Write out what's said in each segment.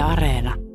Areena.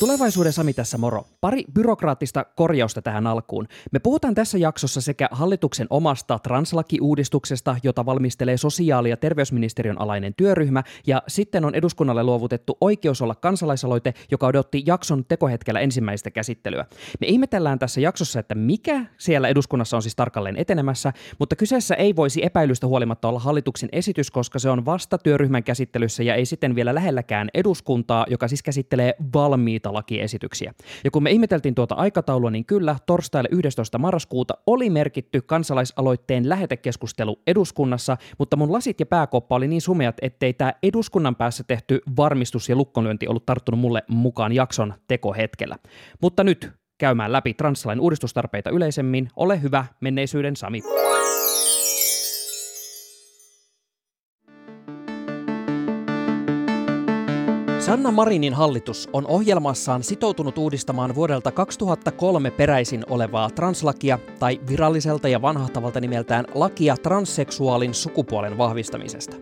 Tulevaisuuden Sami tässä moro. Pari byrokraattista korjausta tähän alkuun. Me puhutaan tässä jaksossa sekä hallituksen omasta translakiuudistuksesta, jota valmistelee sosiaali- ja terveysministeriön alainen työryhmä, ja sitten on eduskunnalle luovutettu oikeus olla kansalaisaloite, joka odotti jakson tekohetkellä ensimmäistä käsittelyä. Me ihmetellään tässä jaksossa, että mikä siellä eduskunnassa on siis tarkalleen etenemässä, mutta kyseessä ei voisi epäilystä huolimatta olla hallituksen esitys, koska se on vasta työryhmän käsittelyssä ja ei sitten vielä lähelläkään eduskuntaa, joka siis käsittelee valmiita muita lakiesityksiä. Ja kun me ihmeteltiin tuota aikataulua, niin kyllä torstaille 11. marraskuuta oli merkitty kansalaisaloitteen lähetekeskustelu eduskunnassa, mutta mun lasit ja pääkoppa oli niin sumeat, ettei tämä eduskunnan päässä tehty varmistus ja lukkonlyönti ollut tarttunut mulle mukaan jakson tekohetkellä. Mutta nyt käymään läpi translain uudistustarpeita yleisemmin. Ole hyvä, menneisyyden Sami. Sanna Marinin hallitus on ohjelmassaan sitoutunut uudistamaan vuodelta 2003 peräisin olevaa translakia tai viralliselta ja vanhahtavalta nimeltään lakia transseksuaalin sukupuolen vahvistamisesta.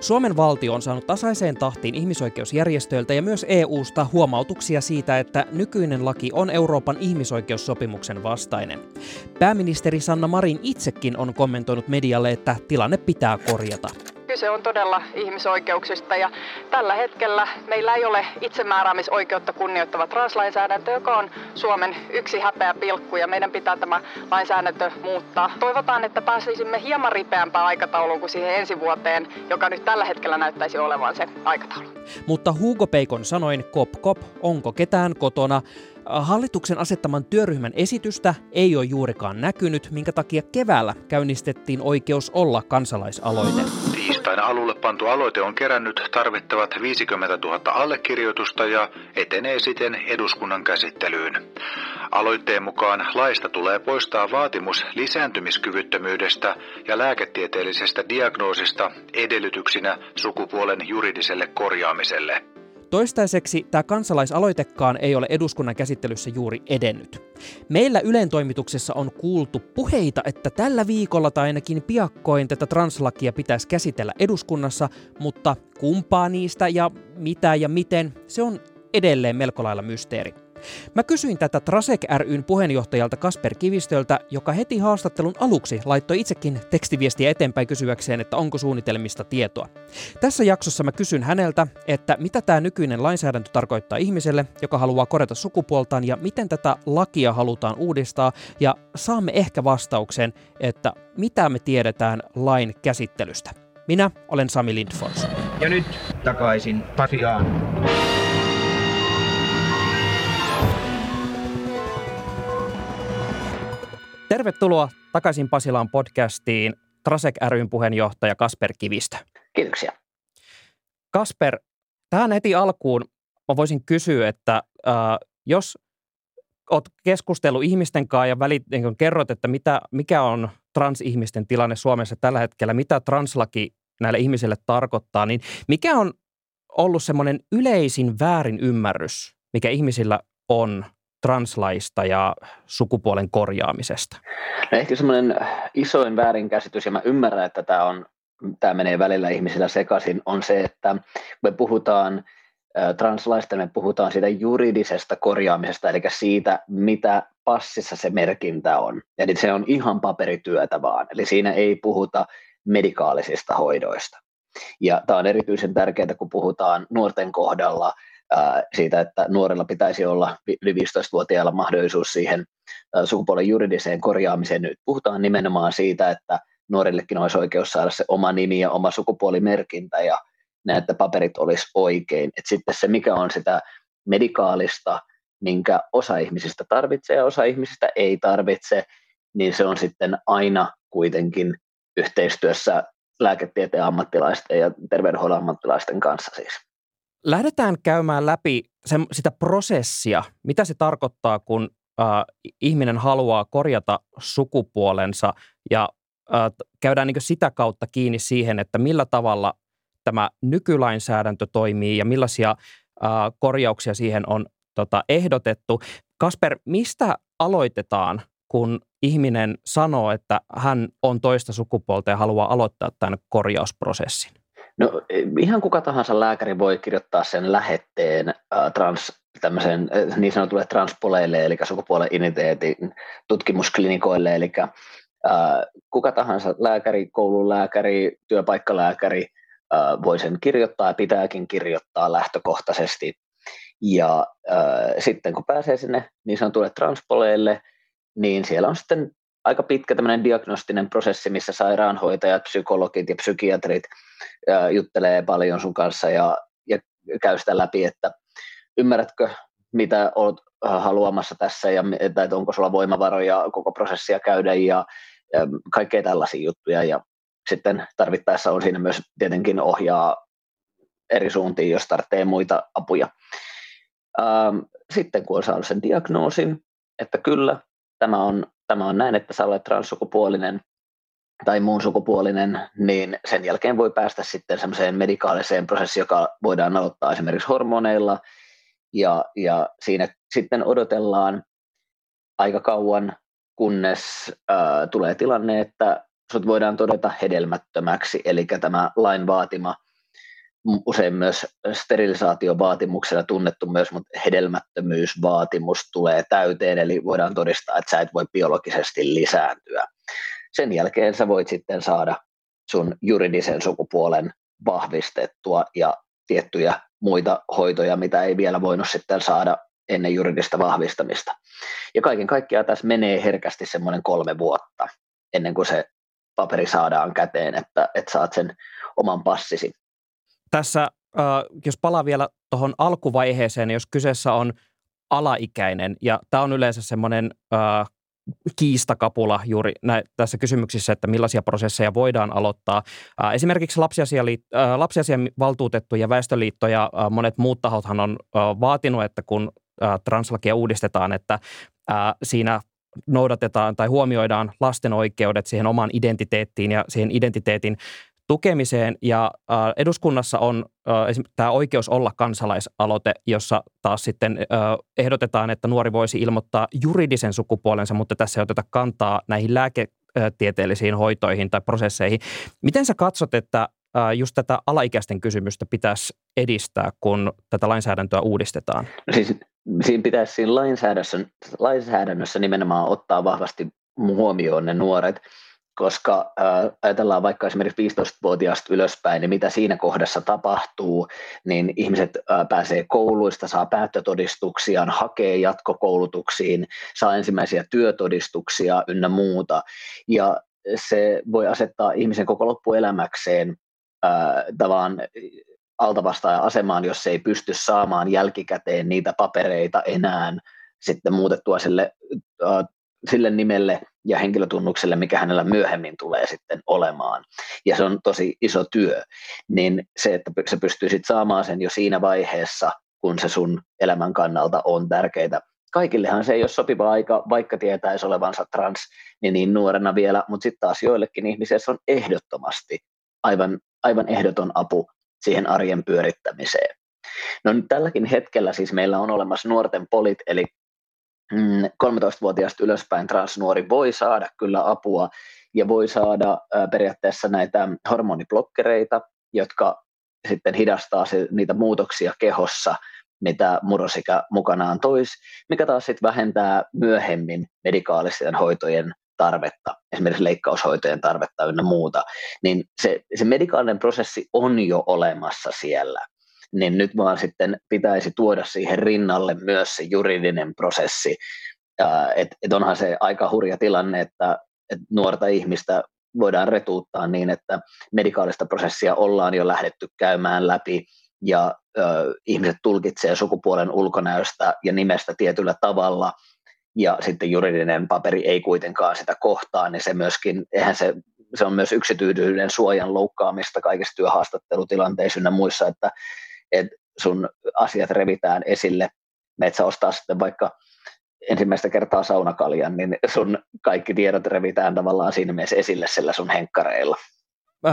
Suomen valtio on saanut tasaiseen tahtiin ihmisoikeusjärjestöiltä ja myös EUsta huomautuksia siitä, että nykyinen laki on Euroopan ihmisoikeussopimuksen vastainen. Pääministeri Sanna Marin itsekin on kommentoinut medialle, että tilanne pitää korjata. Kyse on todella ihmisoikeuksista ja tällä hetkellä meillä ei ole itsemääräämisoikeutta kunnioittava translainsäädäntö, joka on Suomen yksi häpeä pilkku ja meidän pitää tämä lainsäädäntö muuttaa. Toivotaan, että pääsisimme hieman ripeämpään aikatauluun kuin siihen ensi vuoteen, joka nyt tällä hetkellä näyttäisi olevan se aikataulu. Mutta Hugo Peikon sanoin, kop kop, onko ketään kotona? Hallituksen asettaman työryhmän esitystä ei ole juurikaan näkynyt, minkä takia keväällä käynnistettiin oikeus olla kansalaisaloite. Tiistaina alulle pantu aloite on kerännyt tarvittavat 50 000 allekirjoitusta ja etenee siten eduskunnan käsittelyyn. Aloitteen mukaan laista tulee poistaa vaatimus lisääntymiskyvyttömyydestä ja lääketieteellisestä diagnoosista edellytyksinä sukupuolen juridiselle korjaamiselle. Toistaiseksi tämä kansalaisaloitekaan ei ole eduskunnan käsittelyssä juuri edennyt. Meillä Ylen toimituksessa on kuultu puheita, että tällä viikolla tai ainakin piakkoin tätä translakia pitäisi käsitellä eduskunnassa, mutta kumpaa niistä ja mitä ja miten, se on edelleen melko lailla mysteeri. Mä kysyin tätä Trasek ryn puheenjohtajalta Kasper Kivistöltä, joka heti haastattelun aluksi laittoi itsekin tekstiviestiä eteenpäin kysyäkseen, että onko suunnitelmista tietoa. Tässä jaksossa mä kysyn häneltä, että mitä tämä nykyinen lainsäädäntö tarkoittaa ihmiselle, joka haluaa korjata sukupuoltaan ja miten tätä lakia halutaan uudistaa ja saamme ehkä vastauksen, että mitä me tiedetään lain käsittelystä. Minä olen Sami Lindfors. Ja nyt takaisin Pasiaan. Tervetuloa takaisin Pasilaan podcastiin Trasek ryn puheenjohtaja Kasper Kivistö. Kiitoksia. Kasper, tähän heti alkuun mä voisin kysyä, että äh, jos olet keskustellut ihmisten kanssa ja välit, niin kerrot, että mitä, mikä on transihmisten tilanne Suomessa tällä hetkellä, mitä translaki näille ihmisille tarkoittaa, niin mikä on ollut semmoinen yleisin väärin ymmärrys, mikä ihmisillä on translaista ja sukupuolen korjaamisesta? No ehkä semmoinen isoin väärinkäsitys, ja mä ymmärrän, että tämä, on, tämä menee välillä ihmisillä sekaisin, on se, että me puhutaan translaista, me puhutaan siitä juridisesta korjaamisesta, eli siitä, mitä passissa se merkintä on. Eli se on ihan paperityötä vaan, eli siinä ei puhuta medikaalisista hoidoista. Ja tämä on erityisen tärkeää, kun puhutaan nuorten kohdalla siitä, että nuorella pitäisi olla yli 15-vuotiailla mahdollisuus siihen sukupuolen juridiseen korjaamiseen. Nyt puhutaan nimenomaan siitä, että nuorillekin olisi oikeus saada se oma nimi ja oma sukupuolimerkintä ja että paperit olisi oikein. Et sitten se, mikä on sitä medikaalista, minkä osa ihmisistä tarvitsee ja osa ihmisistä ei tarvitse, niin se on sitten aina kuitenkin yhteistyössä lääketieteen ammattilaisten ja terveydenhuollon ammattilaisten kanssa siis. Lähdetään käymään läpi se, sitä prosessia, mitä se tarkoittaa, kun äh, ihminen haluaa korjata sukupuolensa ja äh, käydään niin sitä kautta kiinni siihen, että millä tavalla tämä nykylainsäädäntö toimii ja millaisia äh, korjauksia siihen on tota, ehdotettu. Kasper, mistä aloitetaan, kun ihminen sanoo, että hän on toista sukupuolta ja haluaa aloittaa tämän korjausprosessin? No ihan kuka tahansa lääkäri voi kirjoittaa sen lähetteen äh, trans, tämmöisen, niin sanotulle transpoleille, eli sukupuolen identiteetin tutkimusklinikoille, eli äh, kuka tahansa lääkäri, koululääkäri, työpaikkalääkäri äh, voi sen kirjoittaa ja pitääkin kirjoittaa lähtökohtaisesti. Ja äh, sitten kun pääsee sinne niin sanotulle transpoleille, niin siellä on sitten aika pitkä tämmöinen diagnostinen prosessi, missä sairaanhoitajat, psykologit ja psykiatrit ää, juttelee paljon sun kanssa ja, ja käy sitä läpi, että ymmärrätkö, mitä olet haluamassa tässä ja että onko sulla voimavaroja koko prosessia käydä ja, ja kaikkea tällaisia juttuja ja sitten tarvittaessa on siinä myös tietenkin ohjaa eri suuntiin, jos tarvitsee muita apuja. Sitten kun on saanut sen diagnoosin, että kyllä, tämä on tämä on näin, että sä olet transsukupuolinen tai muun sukupuolinen, niin sen jälkeen voi päästä sitten semmoiseen medikaaliseen prosessiin, joka voidaan aloittaa esimerkiksi hormoneilla, ja, ja siinä sitten odotellaan aika kauan, kunnes ää, tulee tilanne, että sut voidaan todeta hedelmättömäksi, eli tämä lain vaatima usein myös sterilisaatiovaatimuksena tunnettu myös, mutta hedelmättömyysvaatimus tulee täyteen, eli voidaan todistaa, että sä et voi biologisesti lisääntyä. Sen jälkeen sä voit sitten saada sun juridisen sukupuolen vahvistettua ja tiettyjä muita hoitoja, mitä ei vielä voinut sitten saada ennen juridista vahvistamista. Ja kaiken kaikkiaan tässä menee herkästi semmoinen kolme vuotta ennen kuin se paperi saadaan käteen, että, että saat sen oman passisi tässä, äh, jos palaa vielä tuohon alkuvaiheeseen, jos kyseessä on alaikäinen, ja tämä on yleensä semmoinen äh, kiistakapula juuri nä- tässä kysymyksissä, että millaisia prosesseja voidaan aloittaa. Äh, esimerkiksi lapsiasialiit- äh, lapsiasiavaltuutettu ja väestöliitto ja äh, monet muut tahothan on vaatinut, että kun äh, translakia uudistetaan, että siinä noudatetaan tai huomioidaan lasten oikeudet siihen omaan identiteettiin ja siihen identiteetin tukemiseen ja äh, eduskunnassa on äh, tämä oikeus olla kansalaisaloite, jossa taas sitten äh, ehdotetaan, että nuori voisi ilmoittaa juridisen sukupuolensa, mutta tässä ei oteta kantaa näihin lääketieteellisiin hoitoihin tai prosesseihin. Miten sä katsot, että just tätä alaikäisten kysymystä pitäisi edistää, kun tätä lainsäädäntöä uudistetaan? No siis siinä pitäisi siinä lainsäädännössä, lainsäädännössä nimenomaan ottaa vahvasti huomioon ne nuoret, koska äh, ajatellaan vaikka esimerkiksi 15-vuotiaasta ylöspäin, niin mitä siinä kohdassa tapahtuu, niin ihmiset äh, pääsee kouluista, saa päättötodistuksia, hakee jatkokoulutuksiin, saa ensimmäisiä työtodistuksia ynnä muuta, ja se voi asettaa ihmisen koko loppuelämäkseen äh, tavallaan altavastaajan asemaan, jos se ei pysty saamaan jälkikäteen niitä papereita enää sitten muutettua sille sille nimelle ja henkilötunnukselle, mikä hänellä myöhemmin tulee sitten olemaan. Ja se on tosi iso työ. Niin se, että se pystyy sitten saamaan sen jo siinä vaiheessa, kun se sun elämän kannalta on tärkeää. Kaikillehan se ei ole sopiva aika, vaikka tietäisi olevansa trans niin, niin nuorena vielä, mutta sitten taas joillekin ihmisille se on ehdottomasti aivan, aivan ehdoton apu siihen arjen pyörittämiseen. No nyt tälläkin hetkellä siis meillä on olemassa nuorten polit, eli 13-vuotiaasta mm, ylöspäin transnuori voi saada kyllä apua ja voi saada periaatteessa näitä hormoniblokkereita, jotka sitten hidastaa niitä muutoksia kehossa, mitä murrosikä mukanaan tois, mikä taas sitten vähentää myöhemmin medikaalisten hoitojen tarvetta, esimerkiksi leikkaushoitojen tarvetta ynnä muuta, niin se, se medikaalinen prosessi on jo olemassa siellä niin nyt vaan sitten pitäisi tuoda siihen rinnalle myös se juridinen prosessi. Että et onhan se aika hurja tilanne, että et nuorta ihmistä voidaan retuuttaa niin, että medikaalista prosessia ollaan jo lähdetty käymään läpi ja ö, ihmiset tulkitsee sukupuolen ulkonäöstä ja nimestä tietyllä tavalla ja sitten juridinen paperi ei kuitenkaan sitä kohtaa, niin se myöskin, eihän se, se on myös yksityisyyden suojan loukkaamista kaikissa työhaastattelutilanteissa ja muissa, että että sun asiat revitään esille, meet sä ostaa sitten vaikka ensimmäistä kertaa saunakaljan, niin sun kaikki tiedot revitään tavallaan siinä mielessä esille sillä sun henkkareilla.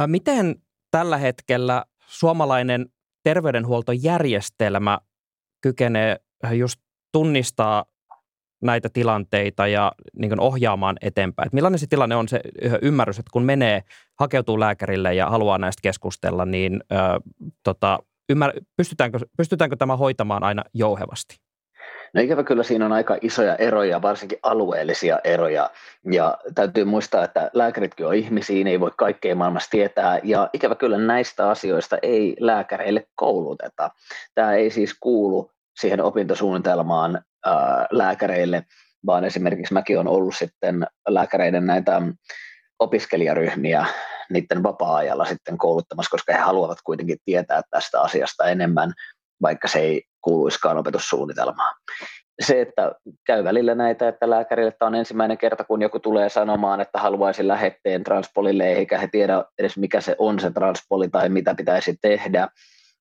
Miten tällä hetkellä suomalainen terveydenhuoltojärjestelmä kykenee just tunnistaa näitä tilanteita ja niin ohjaamaan eteenpäin? Et millainen se tilanne on se ymmärrys, että kun menee, hakeutuu lääkärille ja haluaa näistä keskustella, niin ö, tota, ymmär, pystytäänkö, pystytäänkö tämä hoitamaan aina jouhevasti? No ikävä kyllä siinä on aika isoja eroja, varsinkin alueellisia eroja. Ja täytyy muistaa, että lääkäritkin on ihmisiä, ei voi kaikkea maailmassa tietää. Ja ikävä kyllä näistä asioista ei lääkäreille kouluteta. Tämä ei siis kuulu siihen opintosuunnitelmaan ää, lääkäreille, vaan esimerkiksi mäkin olen ollut sitten lääkäreiden näitä opiskelijaryhmiä niiden vapaa-ajalla sitten kouluttamassa, koska he haluavat kuitenkin tietää tästä asiasta enemmän, vaikka se ei kuuluiskaan opetussuunnitelmaan. Se, että käy välillä näitä, että lääkärille tämä on ensimmäinen kerta, kun joku tulee sanomaan, että haluaisi lähetteen transpolille, eikä he tiedä edes mikä se on se transpoli tai mitä pitäisi tehdä,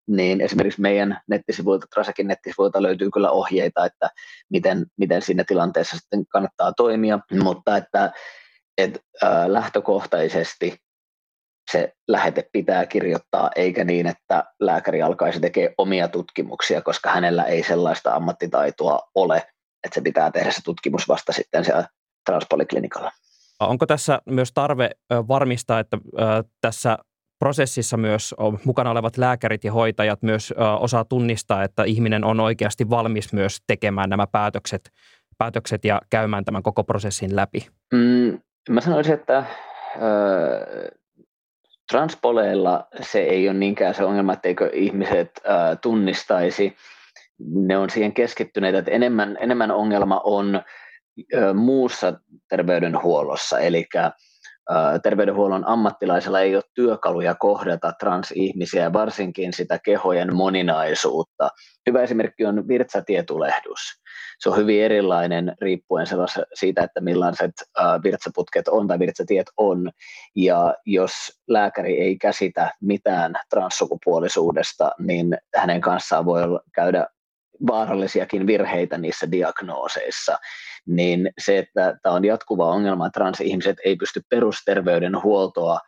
niin esimerkiksi meidän nettisivuilta, Trasekin nettisivuilta löytyy kyllä ohjeita, että miten, miten siinä tilanteessa sitten kannattaa toimia, mutta että, äh, lähtökohtaisesti se lähete pitää kirjoittaa, eikä niin, että lääkäri alkaisi tekemään omia tutkimuksia, koska hänellä ei sellaista ammattitaitoa ole, että se pitää tehdä se tutkimus vasta sitten siellä transpoliklinikalla. Onko tässä myös tarve varmistaa, että tässä prosessissa myös mukana olevat lääkärit ja hoitajat myös osaa tunnistaa, että ihminen on oikeasti valmis myös tekemään nämä päätökset, päätökset ja käymään tämän koko prosessin läpi? Mm, mä sanoisin, että Transpoleilla se ei ole niinkään se ongelma, etteikö ihmiset äh, tunnistaisi. Ne on siihen keskittyneet, että enemmän, enemmän ongelma on äh, muussa terveydenhuollossa, eli terveydenhuollon ammattilaisella ei ole työkaluja kohdata transihmisiä, varsinkin sitä kehojen moninaisuutta. Hyvä esimerkki on virtsatietulehdus. Se on hyvin erilainen riippuen siitä, että millaiset virtsaputket on tai virtsatiet on. Ja jos lääkäri ei käsitä mitään transsukupuolisuudesta, niin hänen kanssaan voi käydä vaarallisiakin virheitä niissä diagnooseissa niin se, että tämä on jatkuva ongelma, transihmiset ei pysty perusterveydenhuoltoa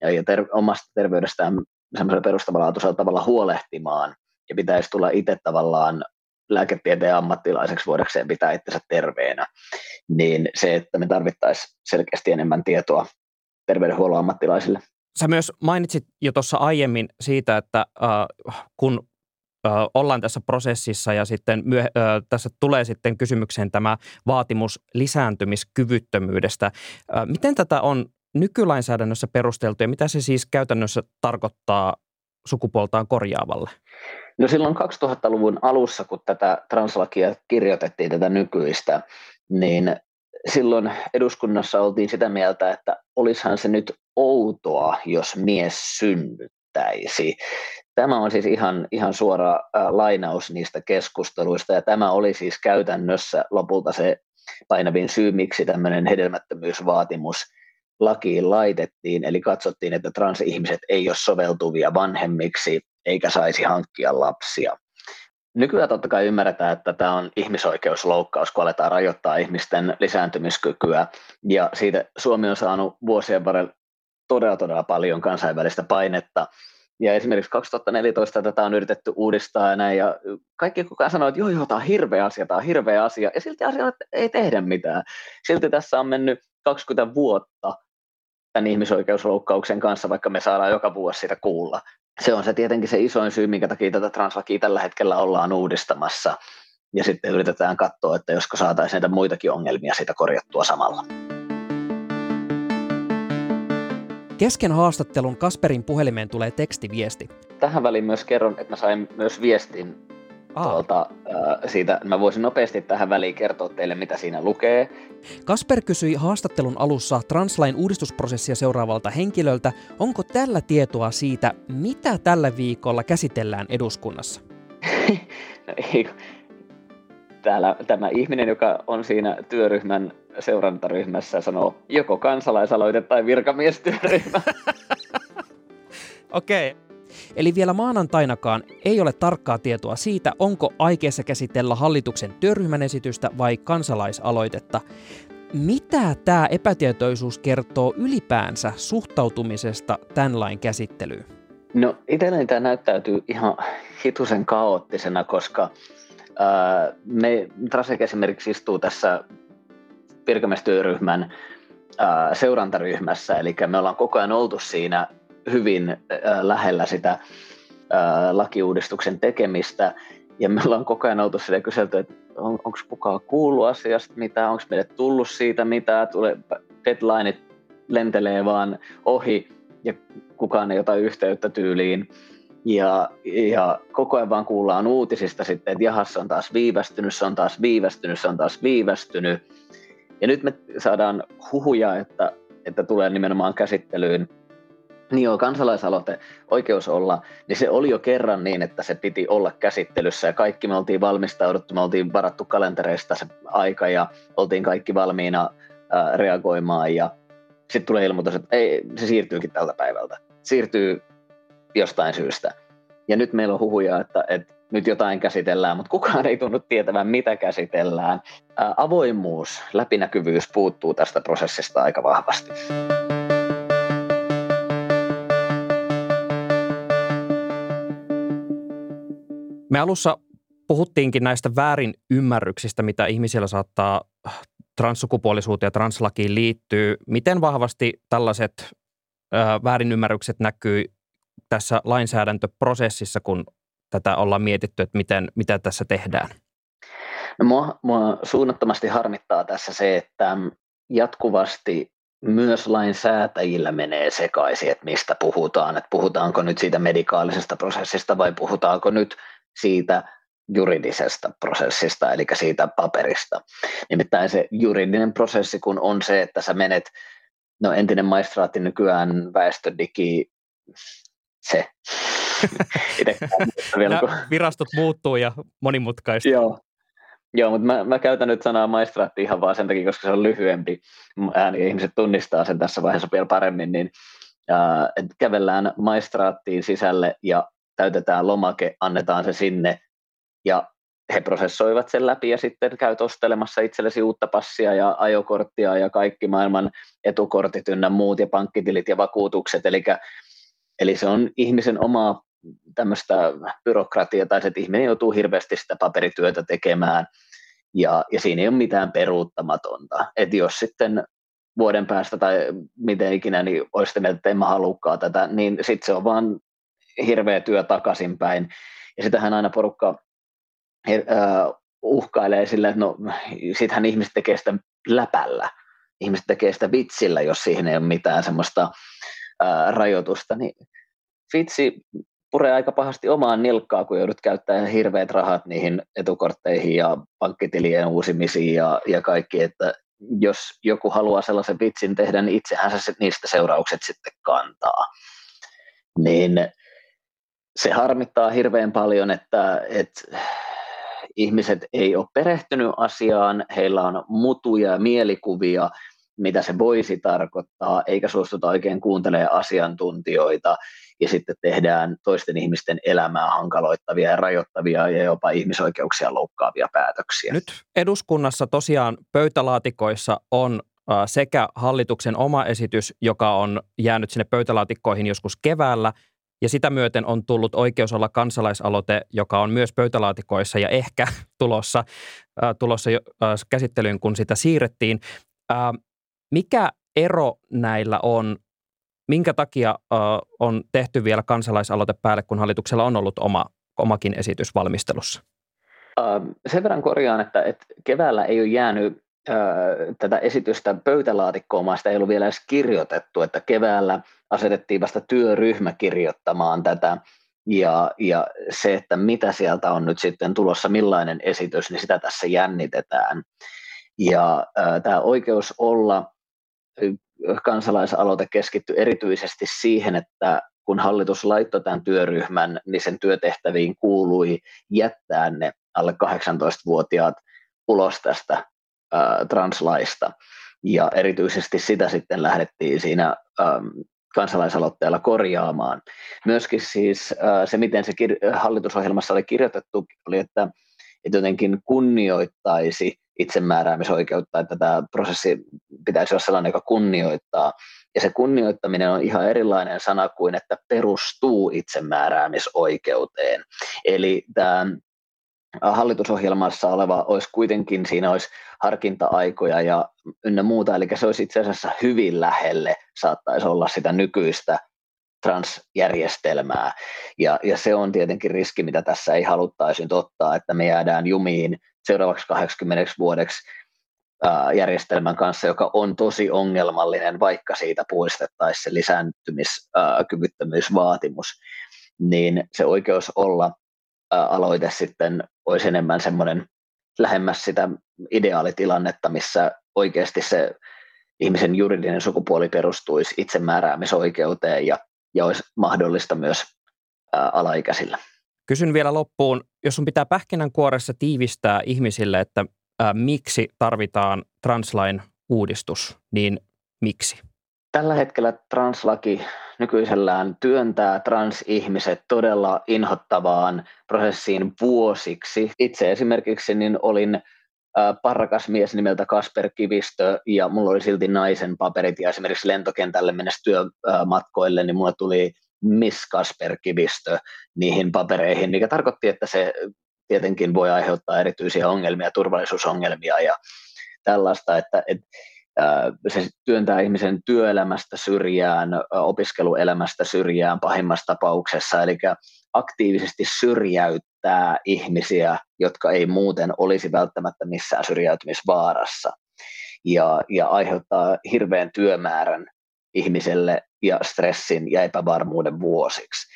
ja ter- omasta terveydestään semmoisella perustavanlaatuisella tavalla huolehtimaan, ja pitäisi tulla itse tavallaan lääketieteen ammattilaiseksi voidakseen pitää itsensä terveenä, niin se, että me tarvittaisiin selkeästi enemmän tietoa terveydenhuollon ammattilaisille. Sä myös mainitsit jo tuossa aiemmin siitä, että äh, kun ollaan tässä prosessissa ja sitten myö, tässä tulee sitten kysymykseen tämä vaatimus lisääntymiskyvyttömyydestä. Miten tätä on nykylainsäädännössä perusteltu ja mitä se siis käytännössä tarkoittaa sukupuoltaan korjaavalle? No silloin 2000-luvun alussa, kun tätä translakia kirjoitettiin, tätä nykyistä, niin silloin eduskunnassa oltiin sitä mieltä, että olisihan se nyt outoa, jos mies synnyttäisi. Tämä on siis ihan, ihan suora lainaus niistä keskusteluista, ja tämä oli siis käytännössä lopulta se painavin syy, miksi tämmöinen hedelmättömyysvaatimus lakiin laitettiin, eli katsottiin, että transihmiset ei ole soveltuvia vanhemmiksi eikä saisi hankkia lapsia. Nykyään totta kai ymmärretään, että tämä on ihmisoikeusloukkaus, kun aletaan rajoittaa ihmisten lisääntymiskykyä, ja siitä Suomi on saanut vuosien varrella todella, todella paljon kansainvälistä painetta, ja esimerkiksi 2014 tätä on yritetty uudistaa ja näin, ja kaikki kukaan sanoo, että joo, joo, tämä on hirveä asia, tämä on hirveä asia, ja silti asia ei tehdä mitään. Silti tässä on mennyt 20 vuotta tämän ihmisoikeusloukkauksen kanssa, vaikka me saadaan joka vuosi sitä kuulla. Se on se tietenkin se isoin syy, minkä takia tätä translakia tällä hetkellä ollaan uudistamassa. Ja sitten yritetään katsoa, että josko saataisiin näitä muitakin ongelmia siitä korjattua samalla. Kesken haastattelun Kasperin puhelimeen tulee tekstiviesti. Tähän väliin myös kerron, että mä sain myös viestin Aa. tuolta, äh, siitä. Mä voisin nopeasti tähän väliin kertoa teille, mitä siinä lukee. Kasper kysyi haastattelun alussa translain uudistusprosessia seuraavalta henkilöltä, onko tällä tietoa siitä, mitä tällä viikolla käsitellään eduskunnassa? no ei, täällä tämä ihminen, joka on siinä työryhmän seurantaryhmässä, sanoo joko kansalaisaloite tai virkamiestyöryhmä. Okei. Okay. Eli vielä maanantainakaan ei ole tarkkaa tietoa siitä, onko aikeessa käsitellä hallituksen työryhmän esitystä vai kansalaisaloitetta. Mitä tämä epätietoisuus kertoo ylipäänsä suhtautumisesta tämän lain käsittelyyn? No itselleni tämä näyttäytyy ihan hitusen kaoottisena, koska me, Trasek esimerkiksi istuu tässä virkamiestyöryhmän seurantaryhmässä, eli me ollaan koko ajan oltu siinä hyvin lähellä sitä lakiuudistuksen tekemistä, ja me ollaan koko ajan oltu sille kyselty, että on, onko kukaan kuullut asiasta mitä, onko meille tullut siitä mitä, tulee, deadlineit lentelee vaan ohi ja kukaan ei ota yhteyttä tyyliin. Ja, ja koko ajan vaan kuullaan uutisista sitten, että jahas, se on taas viivästynyt, se on taas viivästynyt, se on taas viivästynyt. Ja nyt me saadaan huhuja, että, että tulee nimenomaan käsittelyyn niin joo, kansalaisaloite, oikeus olla, niin se oli jo kerran niin, että se piti olla käsittelyssä ja kaikki me oltiin valmistauduttu, me oltiin varattu kalentereista se aika ja oltiin kaikki valmiina ää, reagoimaan ja sitten tulee ilmoitus, että ei, se siirtyykin tältä päivältä. Siirtyy jostain syystä. Ja nyt meillä on huhuja, että, että nyt jotain käsitellään, mutta kukaan ei tunnu tietävän, mitä käsitellään. Ää, avoimuus, läpinäkyvyys puuttuu tästä prosessista aika vahvasti. Me alussa puhuttiinkin näistä väärin ymmärryksistä, mitä ihmisillä saattaa transsukupuolisuuteen ja translakiin liittyy. Miten vahvasti tällaiset ö, väärinymmärrykset näkyy tässä lainsäädäntöprosessissa, kun tätä ollaan mietitty, että miten, mitä tässä tehdään? No mua, mua suunnattomasti harmittaa tässä se, että jatkuvasti myös lainsäätäjillä menee sekaisin, että mistä puhutaan, että puhutaanko nyt siitä medikaalisesta prosessista vai puhutaanko nyt siitä juridisesta prosessista, eli siitä paperista. Nimittäin se juridinen prosessi, kun on se, että sä menet, no entinen maistraatti nykyään väestödigi, se. vielä, kun... Virastot muuttuu ja monimutkaista. Joo, Joo, mutta mä, mä käytän nyt sanaa maistraatti ihan vaan sen takia, koska se on lyhyempi ääni ihmiset tunnistaa sen tässä vaiheessa vielä paremmin, niin äh, kävellään maistraattiin sisälle ja täytetään lomake, annetaan se sinne ja he prosessoivat sen läpi ja sitten käyt ostelemassa itsellesi uutta passia ja ajokorttia ja kaikki maailman etukortit ynnä muut ja pankkitilit ja vakuutukset. Eli, eli se on ihmisen omaa tämmöistä byrokratiaa tai se, että ihminen joutuu hirveästi sitä paperityötä tekemään ja, ja siinä ei ole mitään peruuttamatonta. Että jos sitten vuoden päästä tai miten ikinä, niin olisi että en mä halukkaa tätä, niin sitten se on vaan hirveä työ takaisinpäin. Ja sitähän aina porukka uhkailee sillä, että no sittenhän ihmiset tekee sitä läpällä. Ihmiset tekee sitä vitsillä, jos siihen ei ole mitään semmoista rajoitusta. Niin vitsi puree aika pahasti omaan nilkkaa, kun joudut käyttämään hirveät rahat niihin etukortteihin ja pankkitilien uusimisiin ja, ja kaikki, että jos joku haluaa sellaisen vitsin tehdä, niin itsehän se niistä seuraukset sitten kantaa. Niin se harmittaa hirveän paljon, että, että ihmiset ei ole perehtynyt asiaan, heillä on mutuja ja mielikuvia, mitä se voisi tarkoittaa, eikä suostuta oikein kuuntelemaan asiantuntijoita, ja sitten tehdään toisten ihmisten elämää hankaloittavia ja rajoittavia ja jopa ihmisoikeuksia loukkaavia päätöksiä. Nyt eduskunnassa tosiaan pöytälaatikoissa on sekä hallituksen oma esitys, joka on jäänyt sinne pöytälaatikkoihin joskus keväällä, ja sitä myöten on tullut oikeus olla kansalaisaloite, joka on myös pöytälaatikoissa ja ehkä tulossa, äh, tulossa äh, käsittelyyn, kun sitä siirrettiin. Äh, mikä ero näillä on? Minkä takia äh, on tehty vielä kansalaisaloite päälle, kun hallituksella on ollut oma, omakin esitys valmistelussa? Uh, sen verran korjaan, että, että keväällä ei ole jäänyt tätä esitystä pöytälaatikkoon, sitä ei ollut vielä edes kirjoitettu, että keväällä asetettiin vasta työryhmä kirjoittamaan tätä, ja, ja se, että mitä sieltä on nyt sitten tulossa, millainen esitys, niin sitä tässä jännitetään. Ja äh, tämä oikeus olla kansalaisaloite keskittyy erityisesti siihen, että kun hallitus laittoi tämän työryhmän, niin sen työtehtäviin kuului jättää ne alle 18-vuotiaat ulos tästä translaista. Ja erityisesti sitä sitten lähdettiin siinä kansalaisaloitteella korjaamaan. Myöskin siis se, miten se hallitusohjelmassa oli kirjoitettu, oli, että, että jotenkin kunnioittaisi itsemääräämisoikeutta, että tämä prosessi pitäisi olla sellainen, joka kunnioittaa. Ja se kunnioittaminen on ihan erilainen sana kuin, että perustuu itsemääräämisoikeuteen. Eli tämä hallitusohjelmassa oleva olisi kuitenkin, siinä olisi harkinta-aikoja ja ynnä muuta, eli se olisi itse asiassa hyvin lähelle, saattaisi olla sitä nykyistä transjärjestelmää. Ja, ja se on tietenkin riski, mitä tässä ei haluttaisi ottaa, että me jäädään jumiin seuraavaksi 80 vuodeksi järjestelmän kanssa, joka on tosi ongelmallinen, vaikka siitä poistettaisiin se lisääntymiskyvyttömyysvaatimus, niin se oikeus olla aloite sitten olisi enemmän semmoinen lähemmäs sitä ideaalitilannetta, missä oikeasti se ihmisen juridinen sukupuoli perustuisi itsemääräämisoikeuteen ja, ja olisi mahdollista myös alaikäisillä. Kysyn vielä loppuun, jos sun pitää pähkinänkuoressa tiivistää ihmisille, että ää, miksi tarvitaan translain uudistus, niin miksi? Tällä hetkellä translaki nykyisellään työntää transihmiset todella inhottavaan prosessiin vuosiksi. Itse esimerkiksi niin olin parrakas mies nimeltä Kasper Kivistö ja mulla oli silti naisen paperit ja esimerkiksi lentokentälle mennessä työmatkoille, niin mulla tuli Miss Kasper Kivistö niihin papereihin, mikä tarkoitti, että se tietenkin voi aiheuttaa erityisiä ongelmia, turvallisuusongelmia ja tällaista, että, että se työntää ihmisen työelämästä syrjään, opiskeluelämästä syrjään pahimmassa tapauksessa, eli aktiivisesti syrjäyttää ihmisiä, jotka ei muuten olisi välttämättä missään syrjäytymisvaarassa, ja, ja aiheuttaa hirveän työmäärän ihmiselle ja stressin ja epävarmuuden vuosiksi.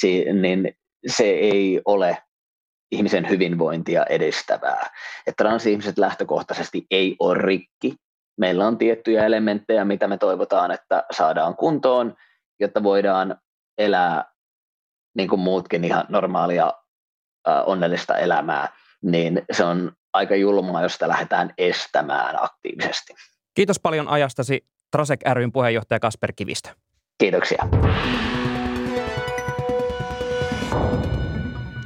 Si- niin se ei ole ihmisen hyvinvointia edistävää. Että transihmiset lähtökohtaisesti ei ole rikki, meillä on tiettyjä elementtejä, mitä me toivotaan, että saadaan kuntoon, jotta voidaan elää niin kuin muutkin ihan normaalia onnellista elämää, niin se on aika julmaa, jos sitä lähdetään estämään aktiivisesti. Kiitos paljon ajastasi Trasek ryn puheenjohtaja Kasper Kivistö. Kiitoksia.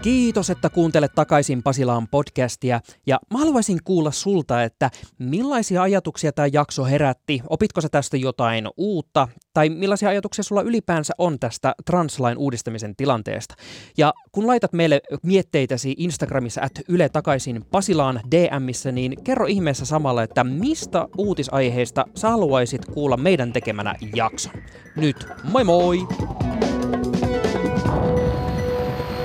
Kiitos, että kuuntelet takaisin Pasilaan podcastia ja mä haluaisin kuulla sulta, että millaisia ajatuksia tämä jakso herätti, opitko sä tästä jotain uutta tai millaisia ajatuksia sulla ylipäänsä on tästä translain uudistamisen tilanteesta. Ja kun laitat meille mietteitäsi Instagramissa at Yle takaisin Pasilaan DMissä, niin kerro ihmeessä samalla, että mistä uutisaiheista sä haluaisit kuulla meidän tekemänä jakson. Nyt moi moi!